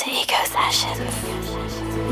start the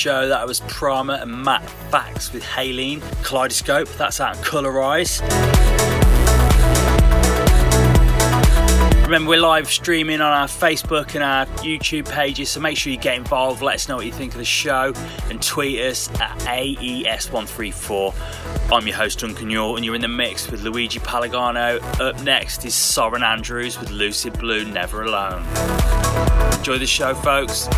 show. That was Prama and Matt Fax with Haleen. Kaleidoscope, that's out Colorize. Remember, we're live streaming on our Facebook and our YouTube pages, so make sure you get involved. Let us know what you think of the show and tweet us at AES134. I'm your host, Duncan Yule, and you're in the mix with Luigi Palagano. Up next is Soren Andrews with Lucid Blue Never Alone. Enjoy the show, folks.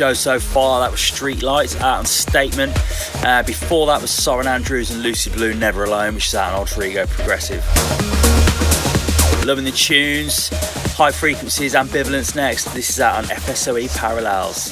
Show so far. That was Streetlights out on Statement. Uh, before that was Soren Andrews and Lucid Blue Never Alone, which is out on Alter Ego Progressive. Loving the tunes. High frequencies, ambivalence next. This is out on FSOE Parallels.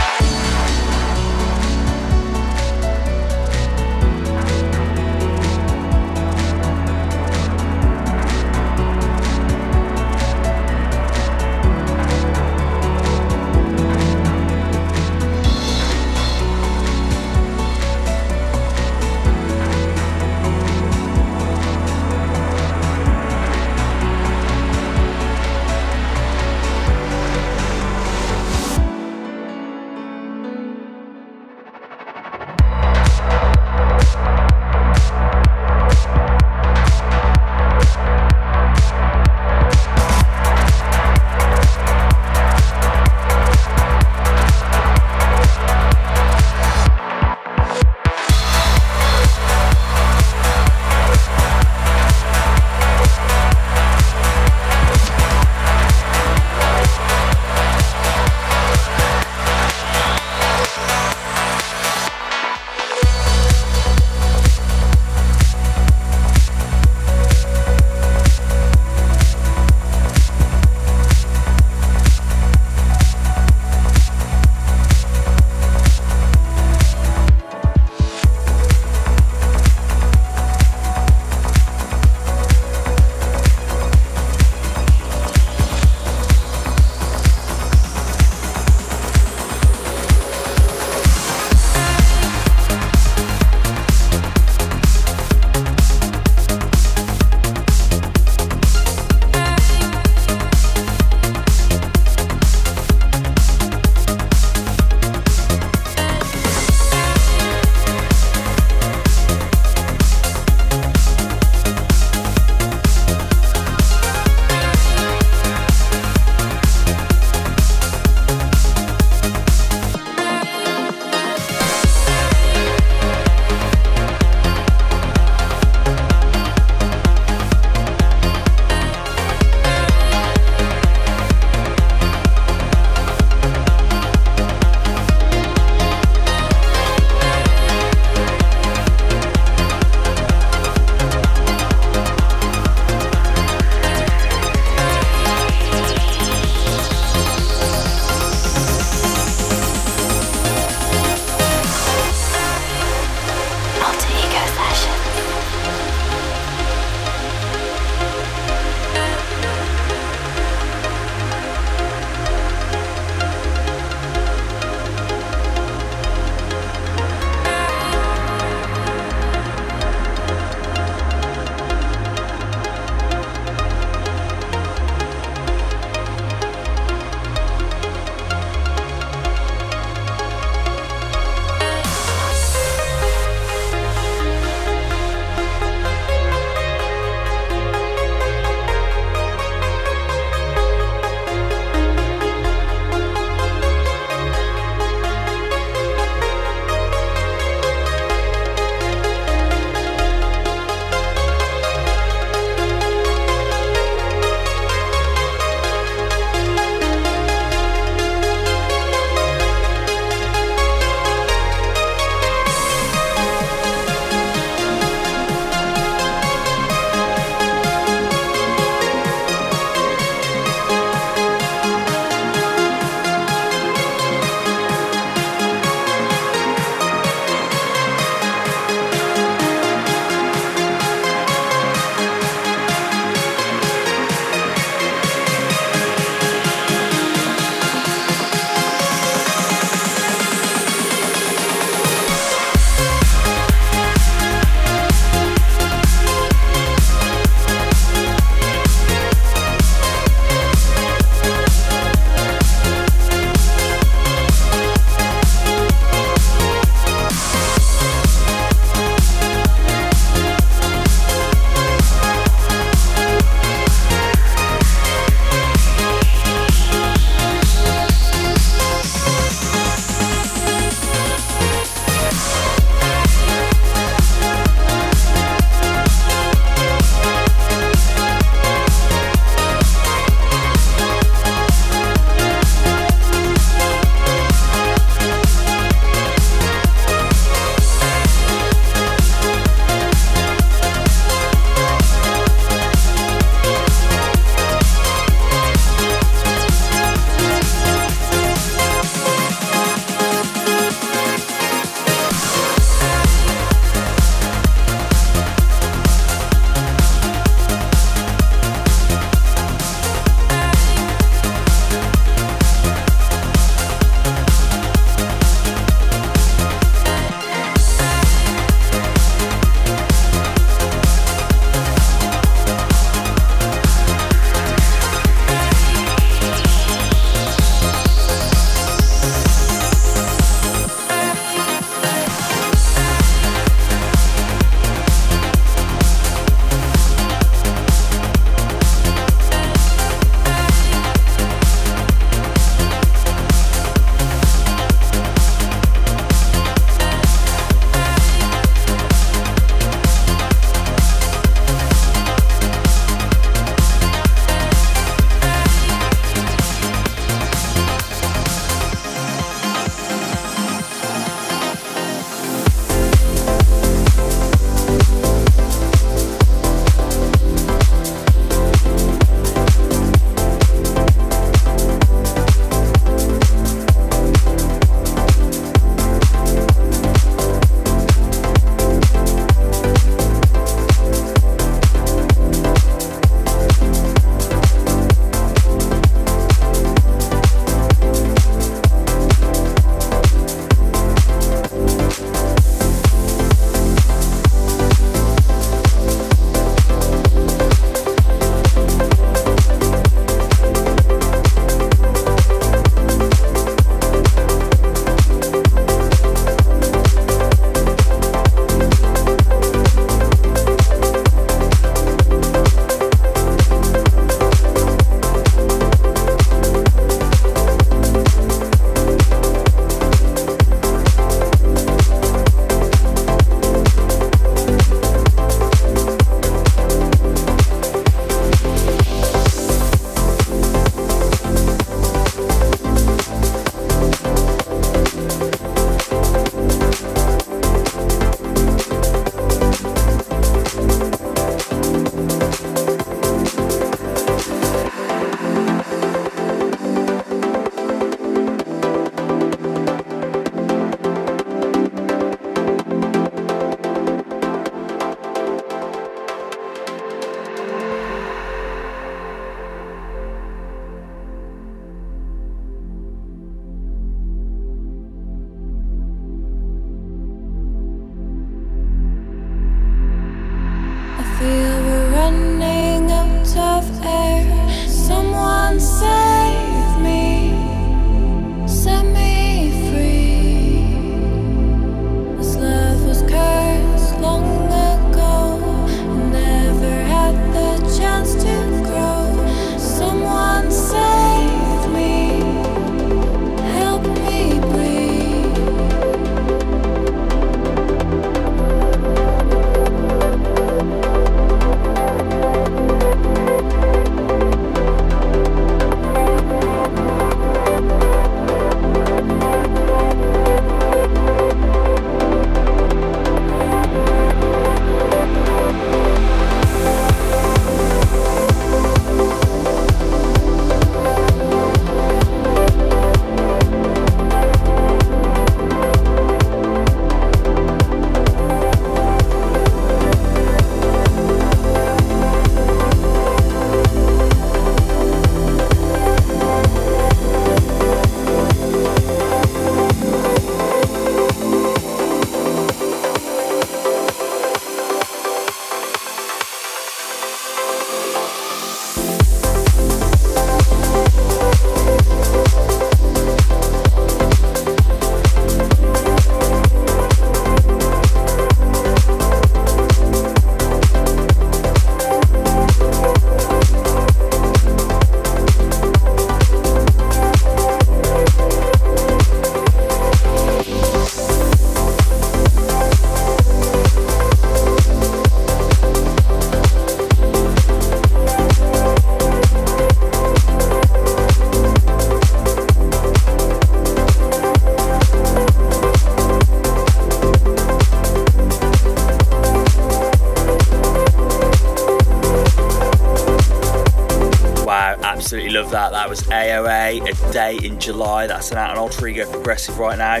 That. Was AOA, A Day in July. That's an out and Alter Ego progressive right now.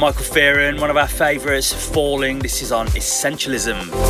Michael Fearon, one of our favourites, Falling. This is on Essentialism.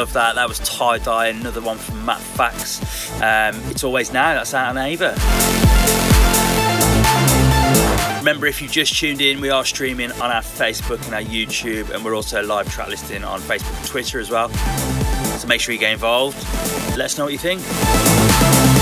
Love that. That was Tie Dye, another one from Matt Fax. Um, it's always now. That's out on Ava. Remember, if you've just tuned in, we are streaming on our Facebook and our YouTube, and we're also live track listing on Facebook and Twitter as well. So make sure you get involved. Let us know what you think.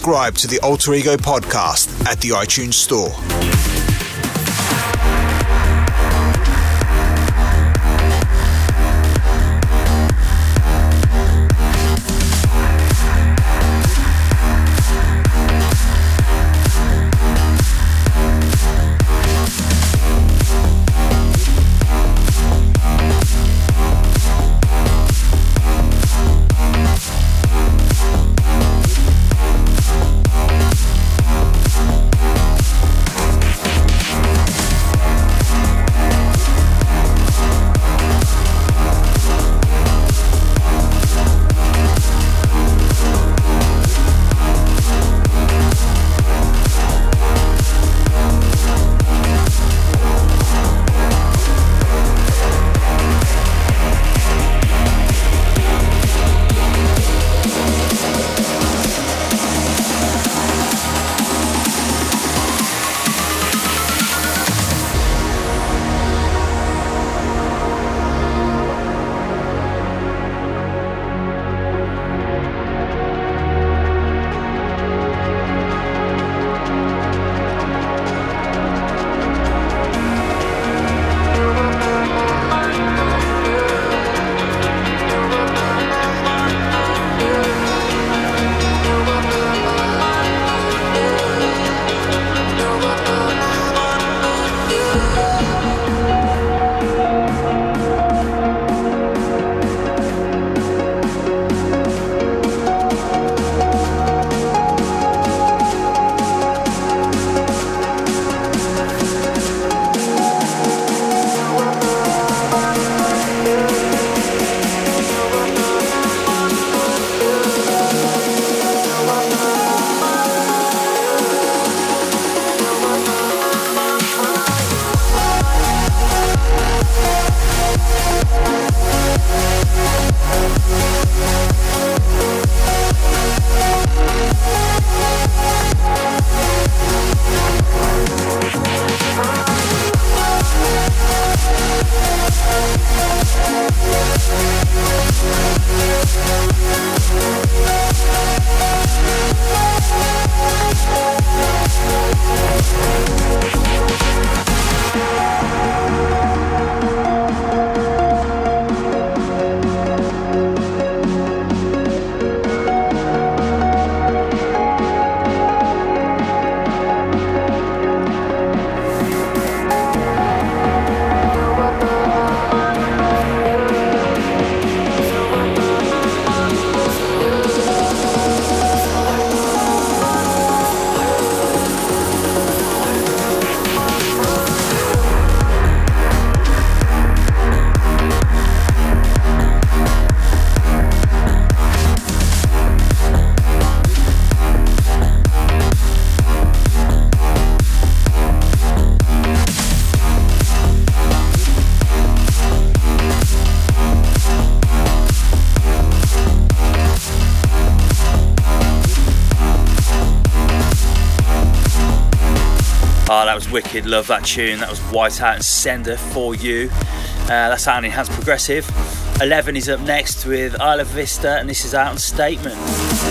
Subscribe to the Alter Ego podcast at the iTunes Store. Wicked. Love that tune. That was Whiteout and Sender for you. Uh, that's out on Enhanced Progressive. 11 is up next with Isla Vista, and this is out on Statement.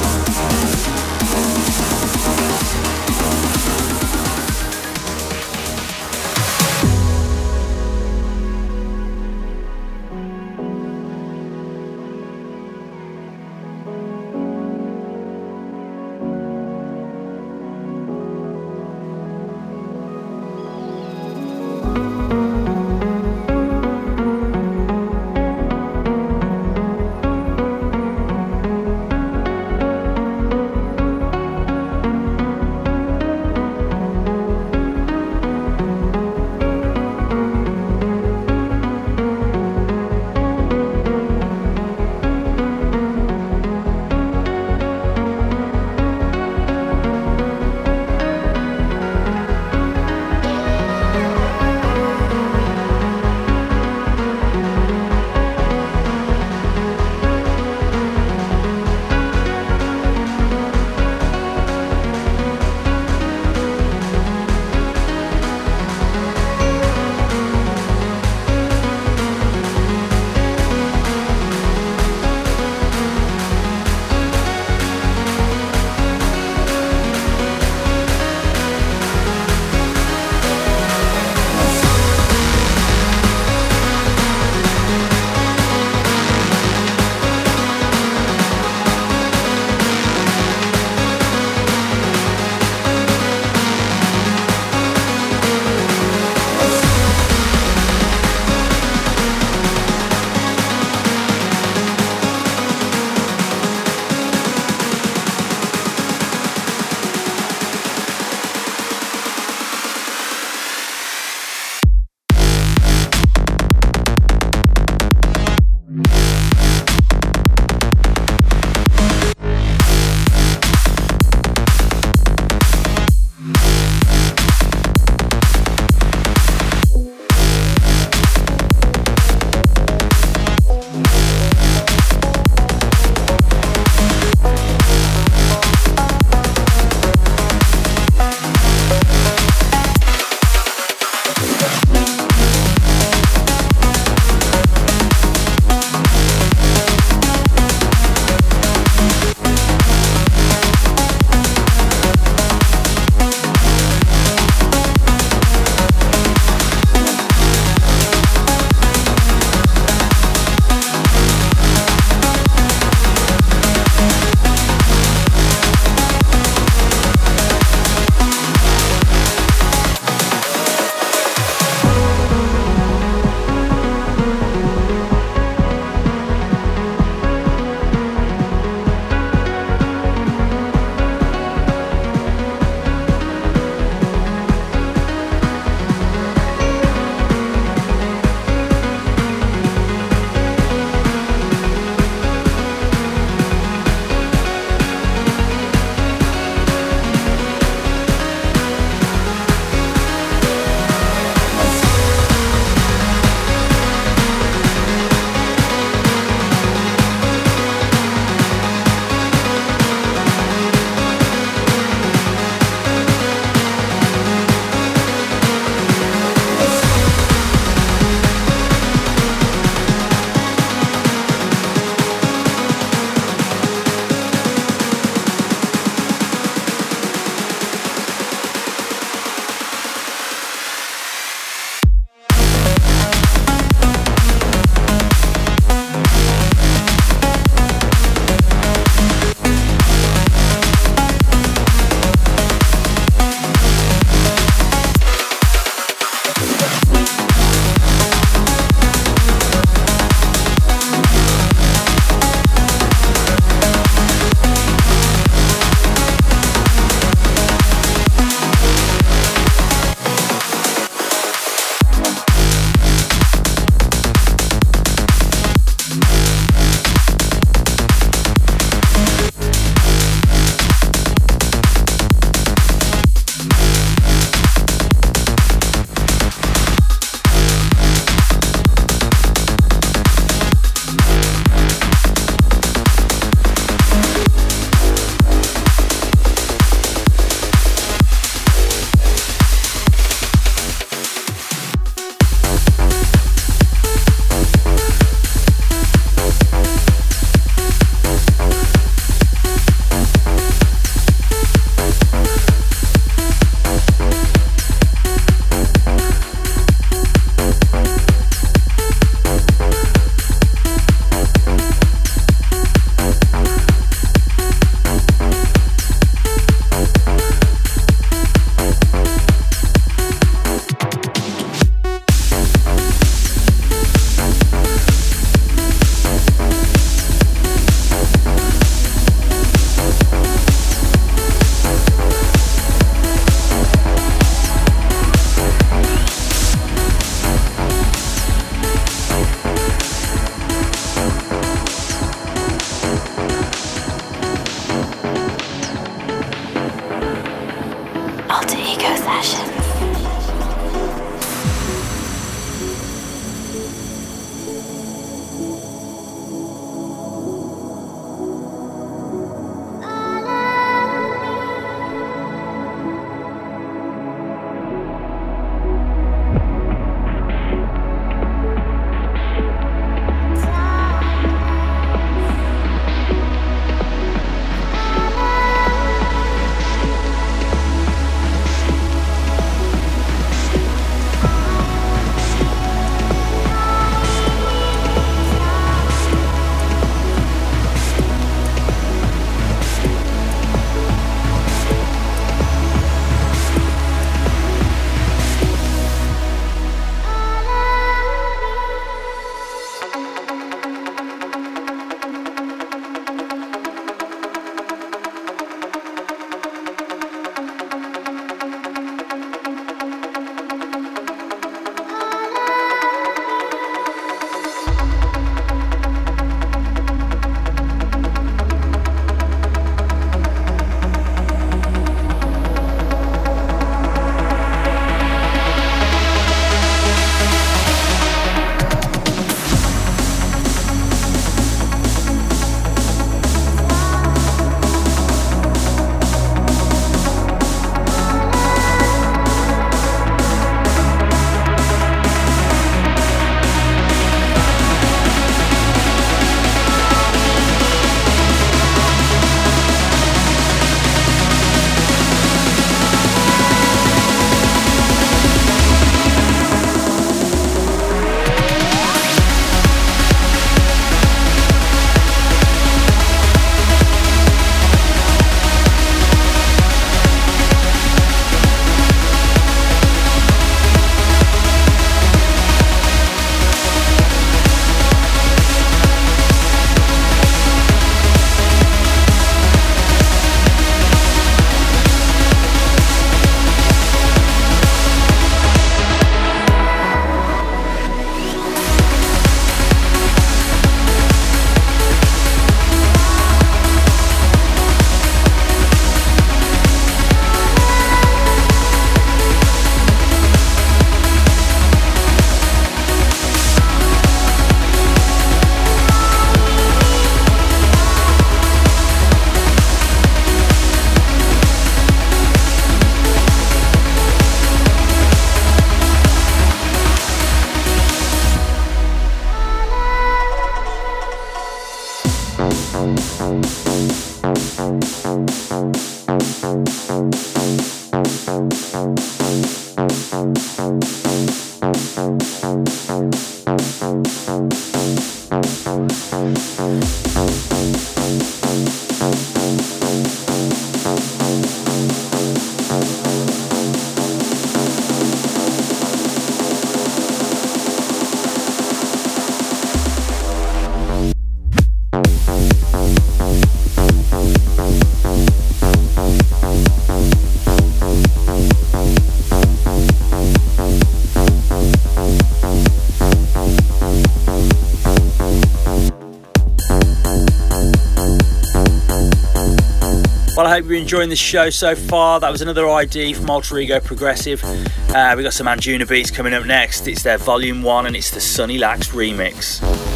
Hope you're enjoying the show so far. That was another ID from Alter Ego Progressive. Uh, we got some Anjunabeats coming up next. It's their Volume 1 and it's the Sunny Lax remix.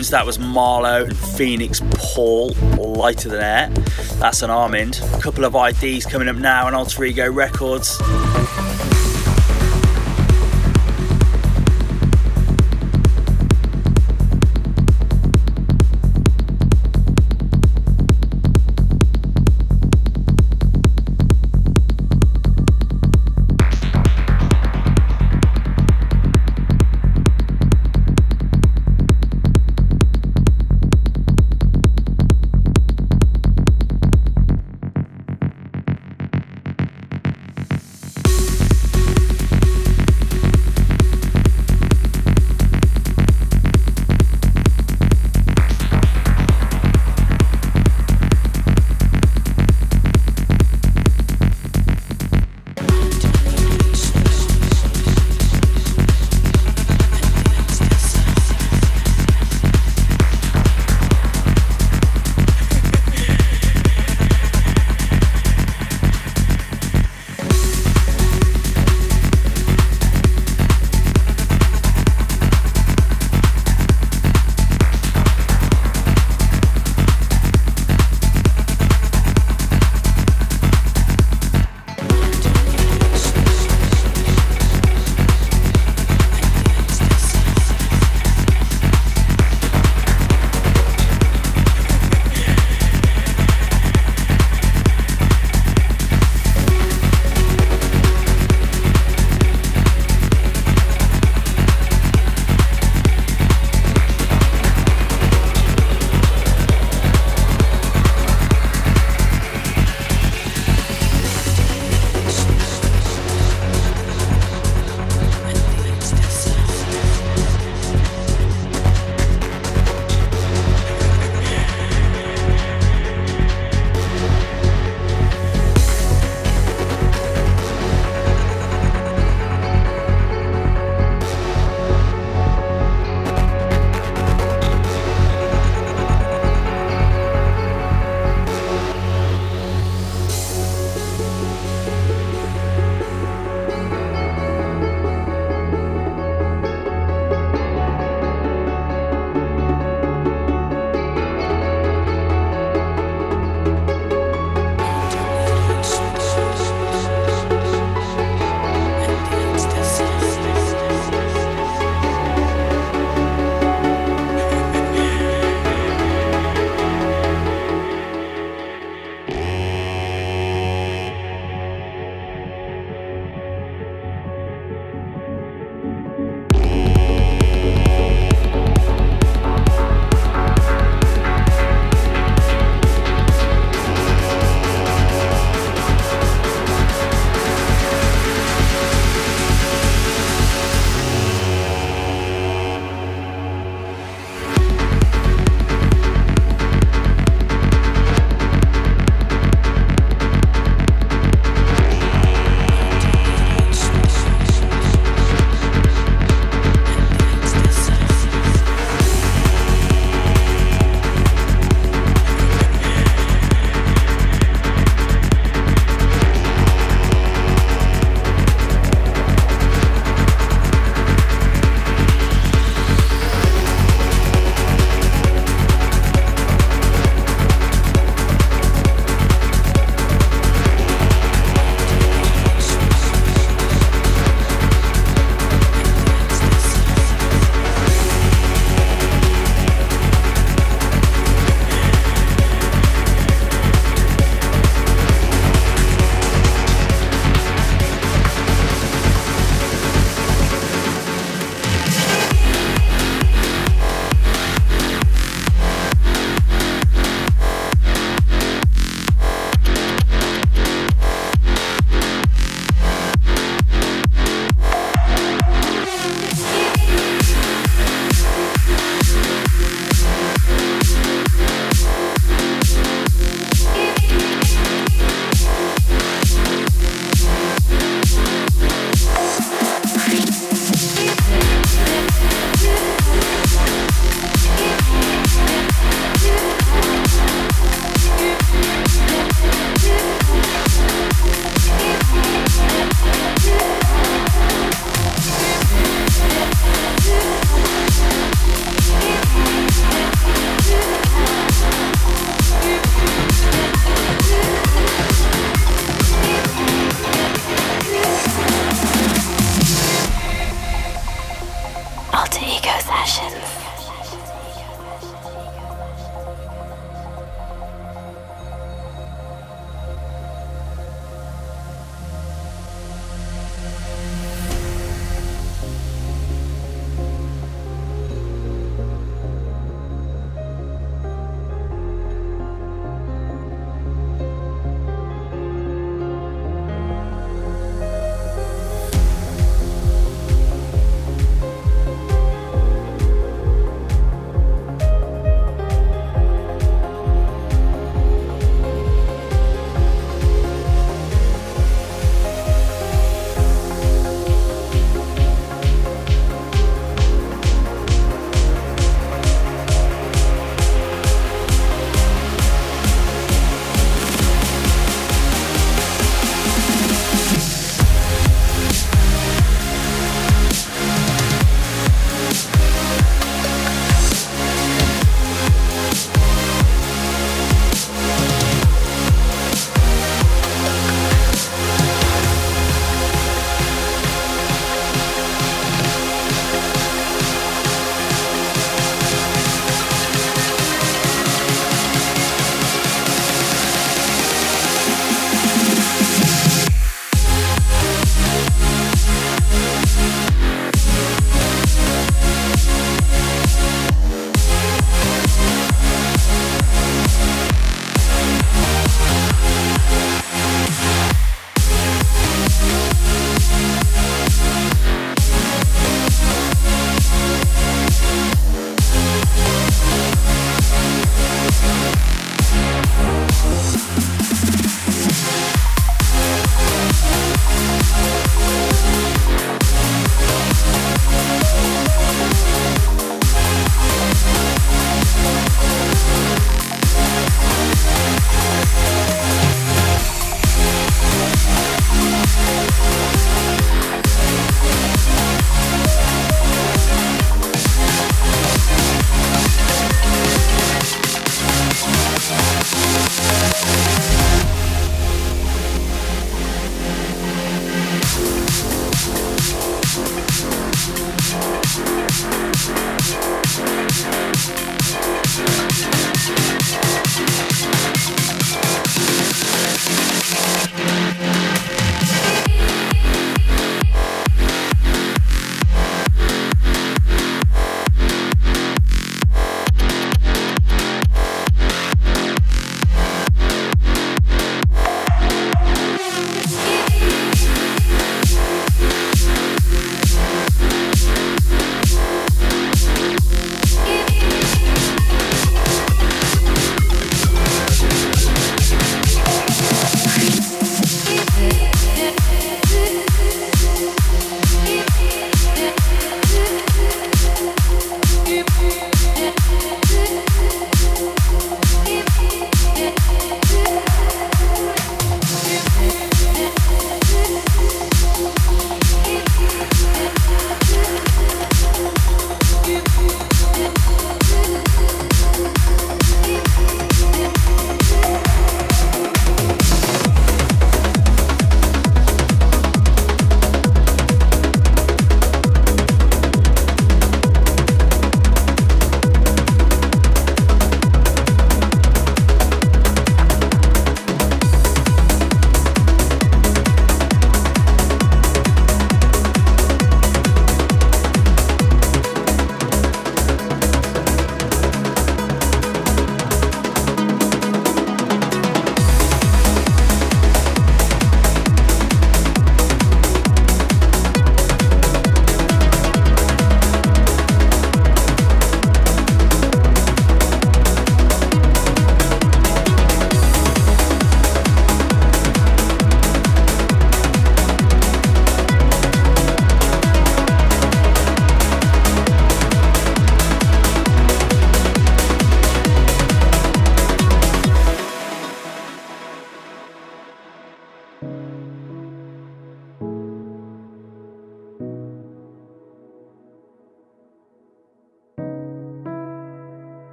Tunes. That was Marlowe and Phoenix Paul, Lighter Than Air. That's an Armind. A couple of IDs coming up now on Alter Ego Records.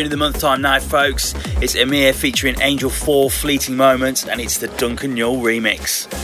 Tune of the month time now, folks. It's Amir featuring Angel 4 Fleeting Moments, and it's the Duncan Newell remix.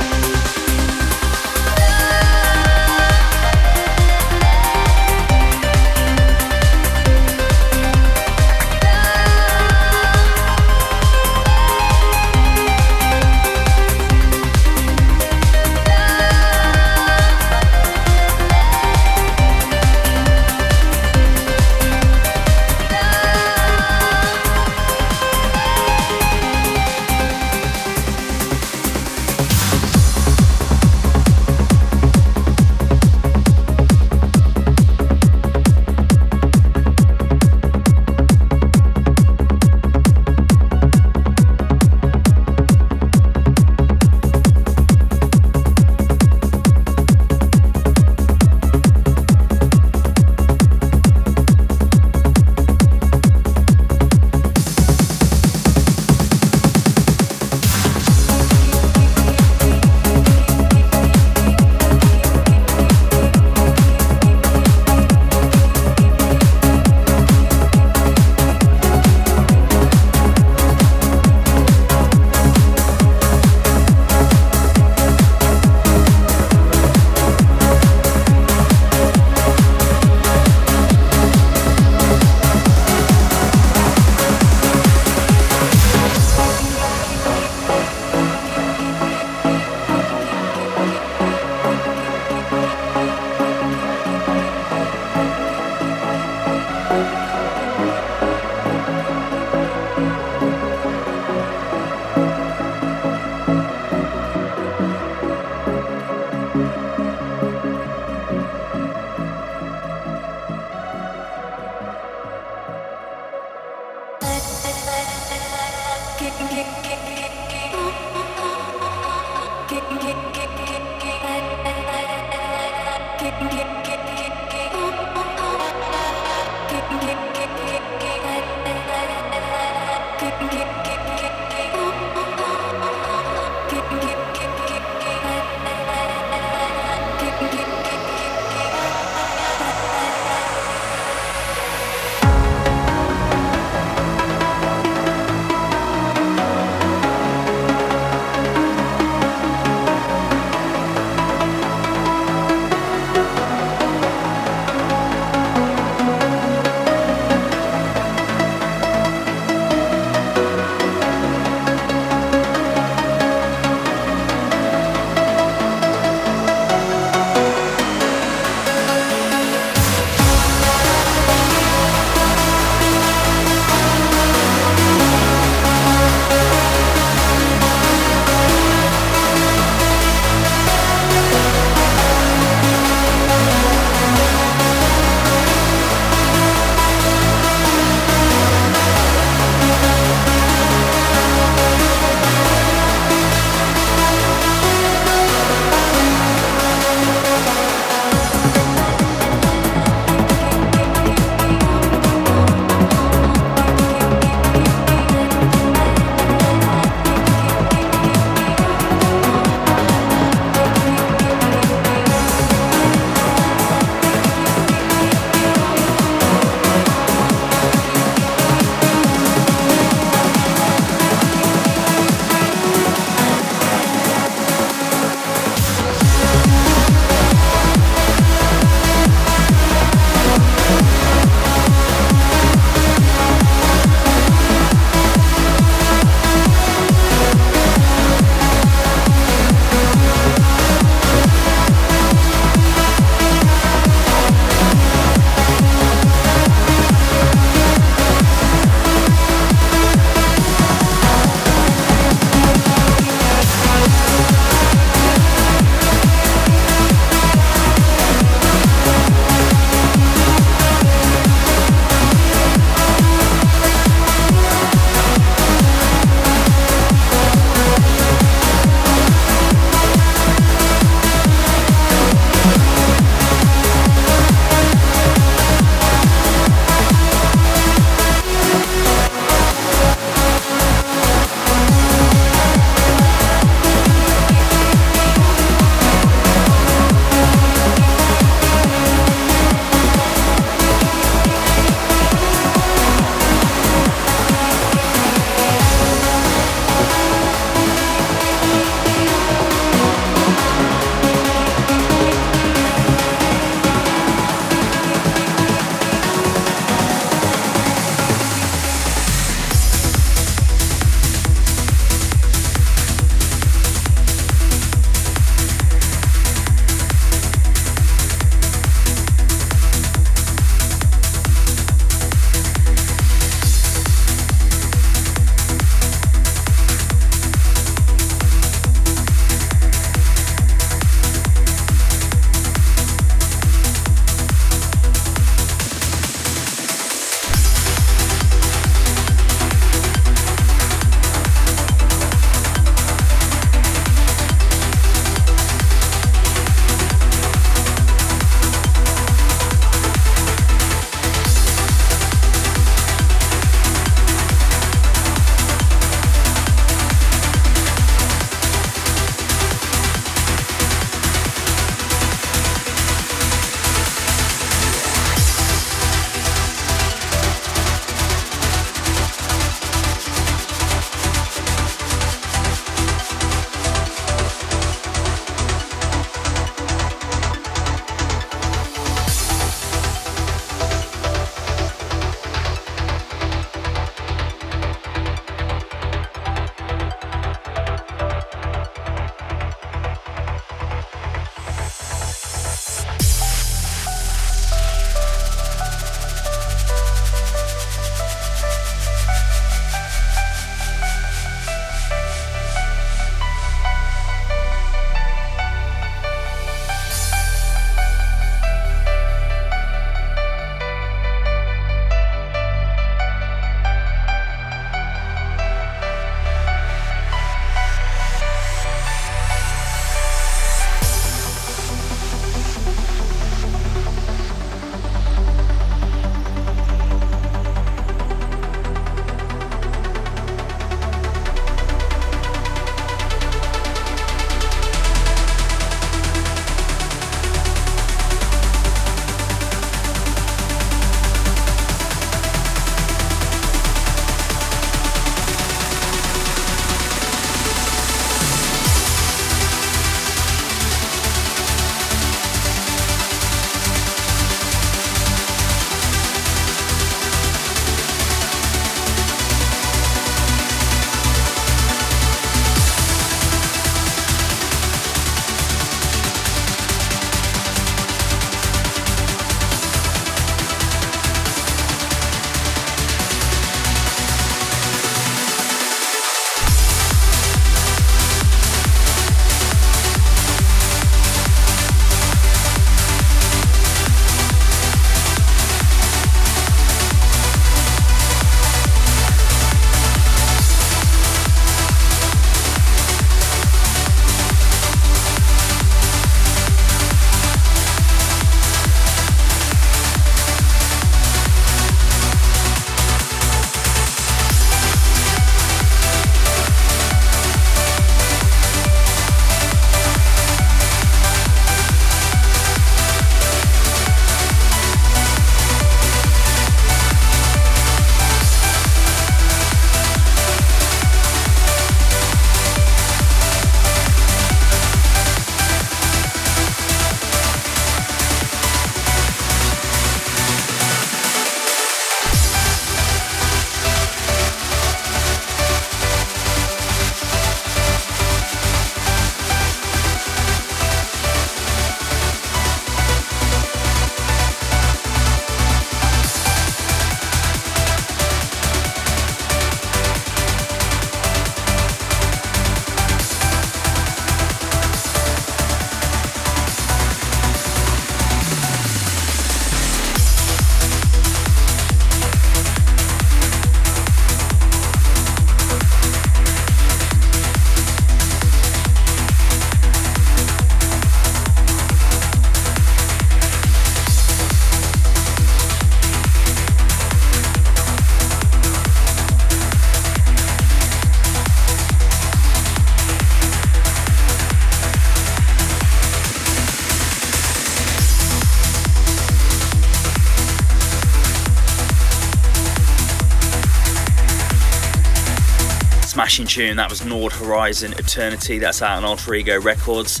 Smashing tune. That was Nord Horizon Eternity. That's out on Alter Ego Records.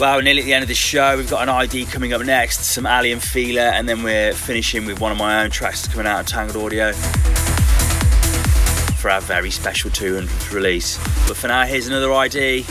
Well, we're nearly at the end of the show. We've got an ID coming up next, some Aly and Fila, and then we're finishing with one of my own tracks coming out on Tangled Audio for our very special 200th release. But for now, here's another ID.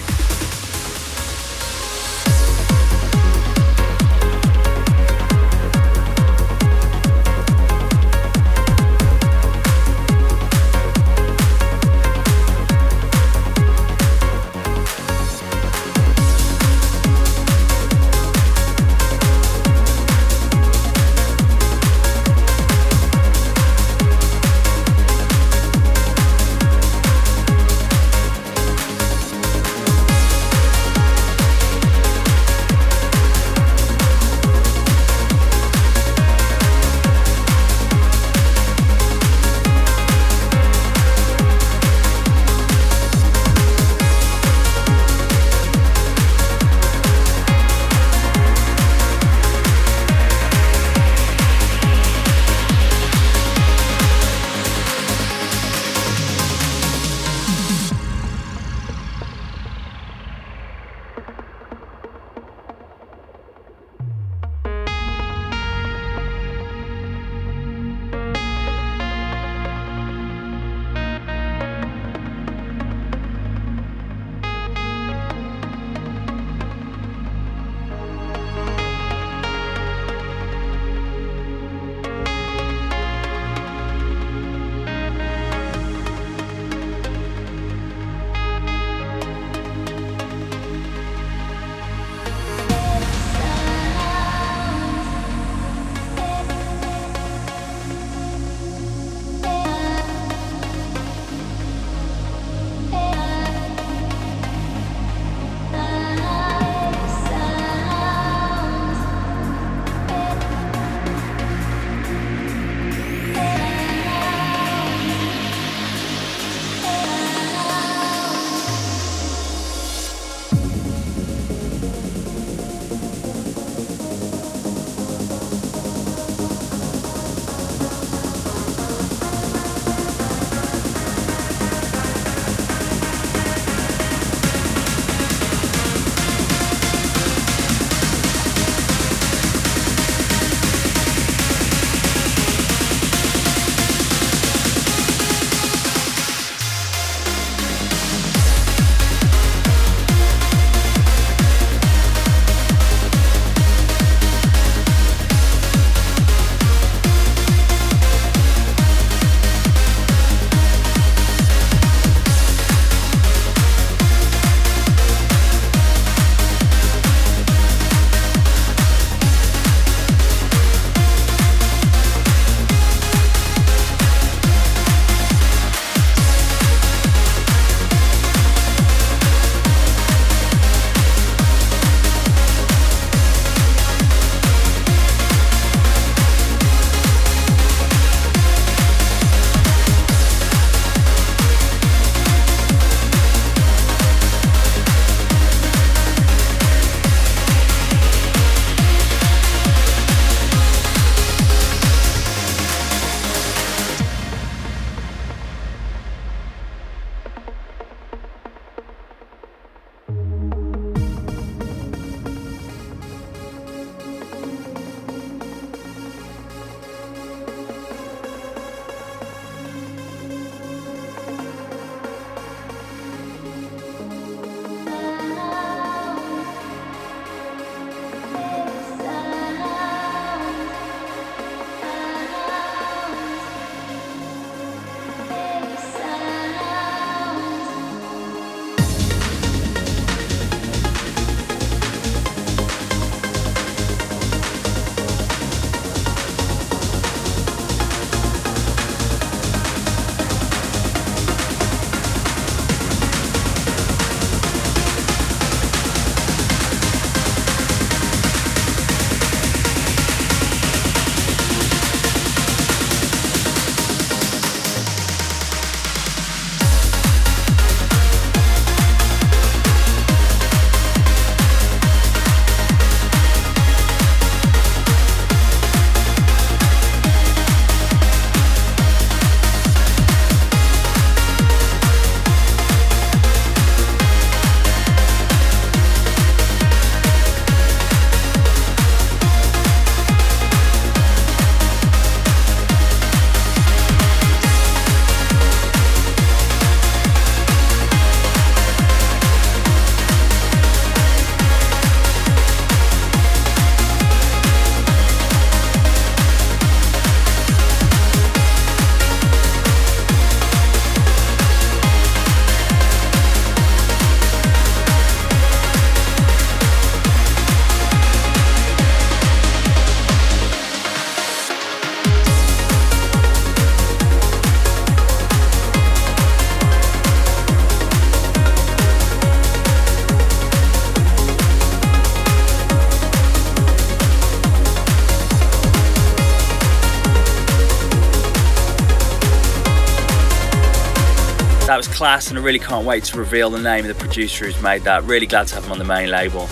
Class, and I really can't wait to reveal the name of the producer who's made that. Really glad to have him on the main label.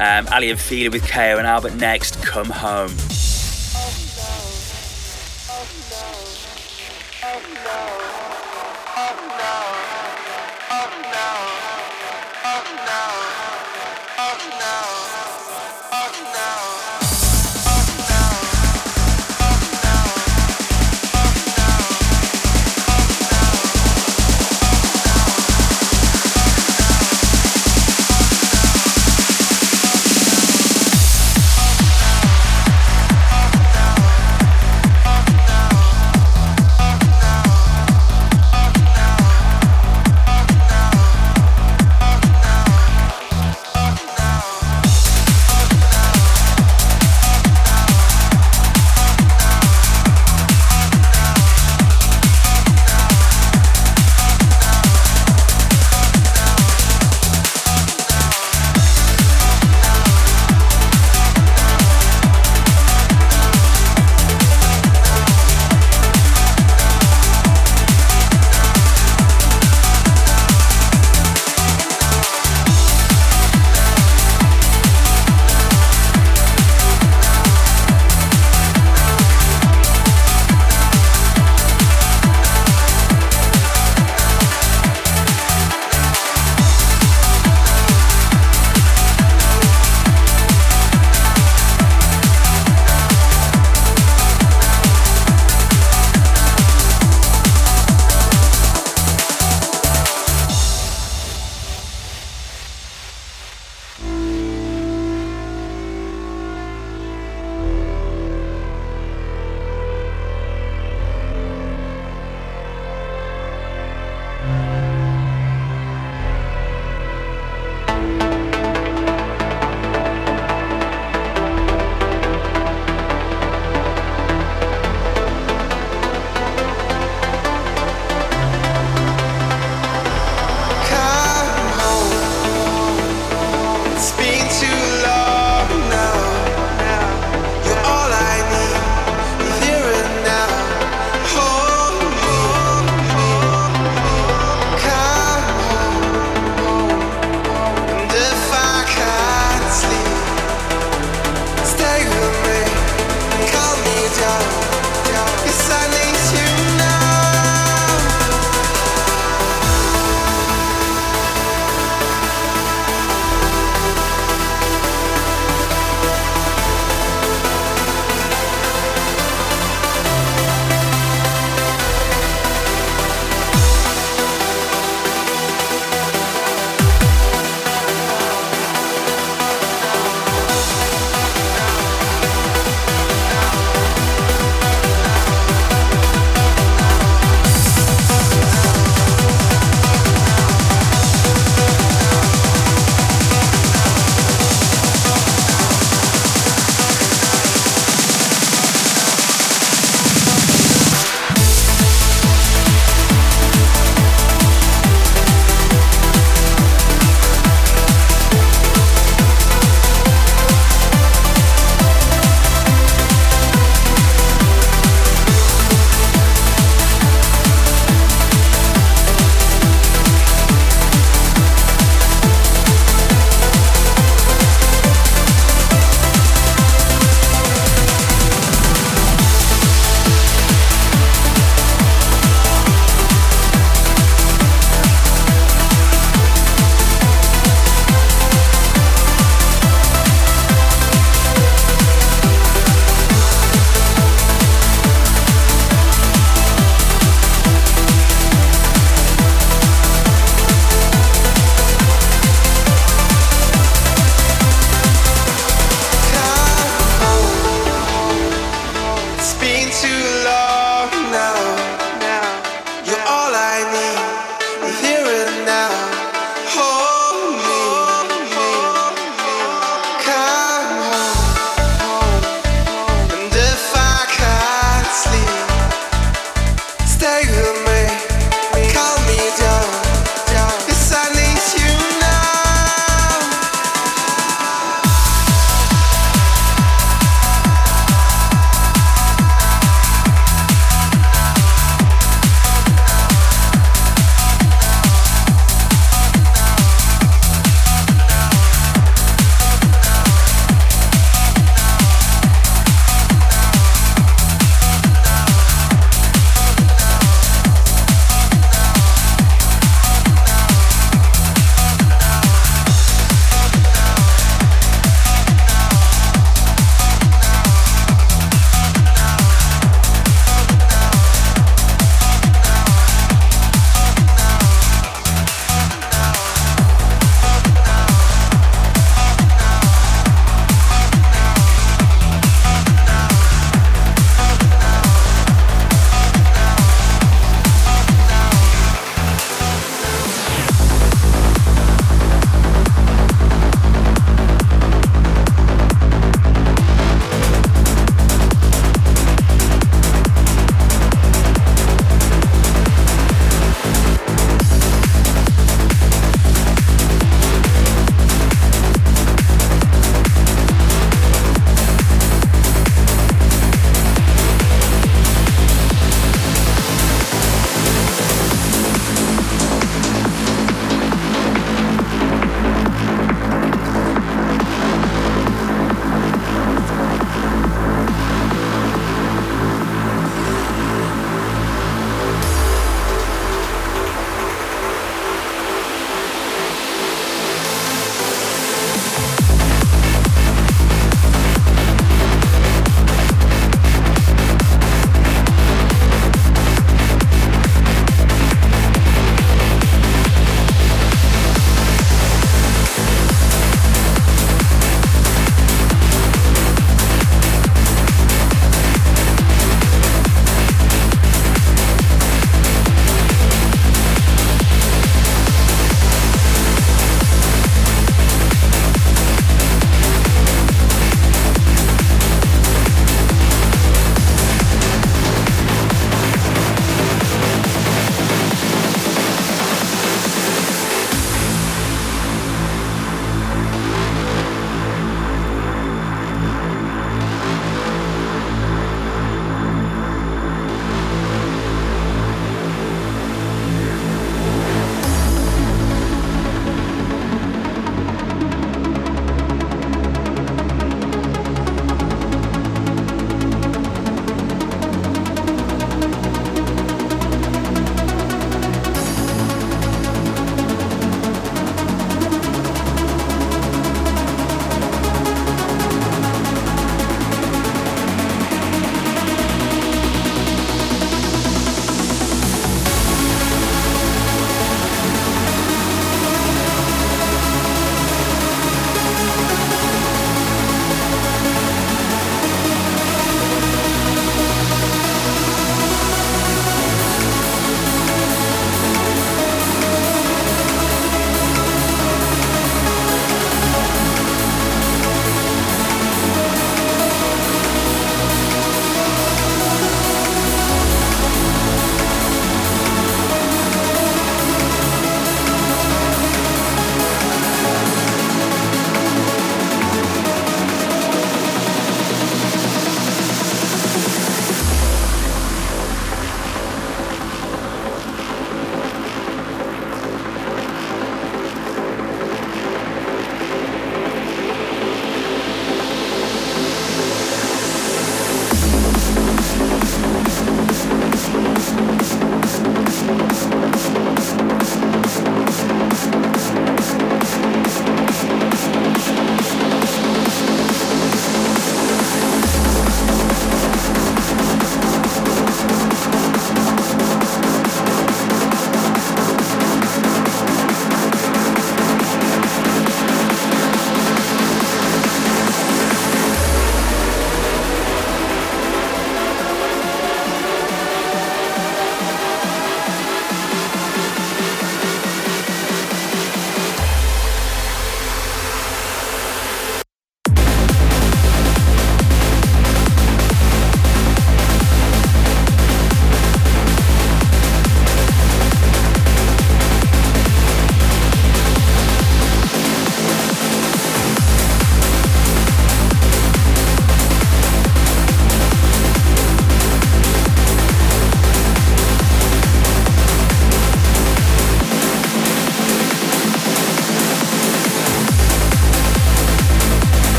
Um, Aly and Fila with KO and Albert next. Come home.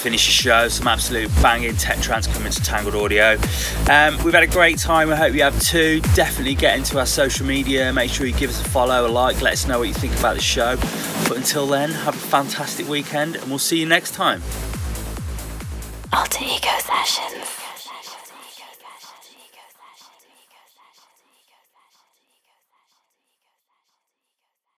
Finish the show. Some absolute banging tech trance coming to Tangled Audio. Um, we've had a great time. I hope you have too. Definitely get into our social media. Make sure you give us a follow, a like. Let us know what you think about the show. But until then, have a fantastic weekend, and we'll see you next time.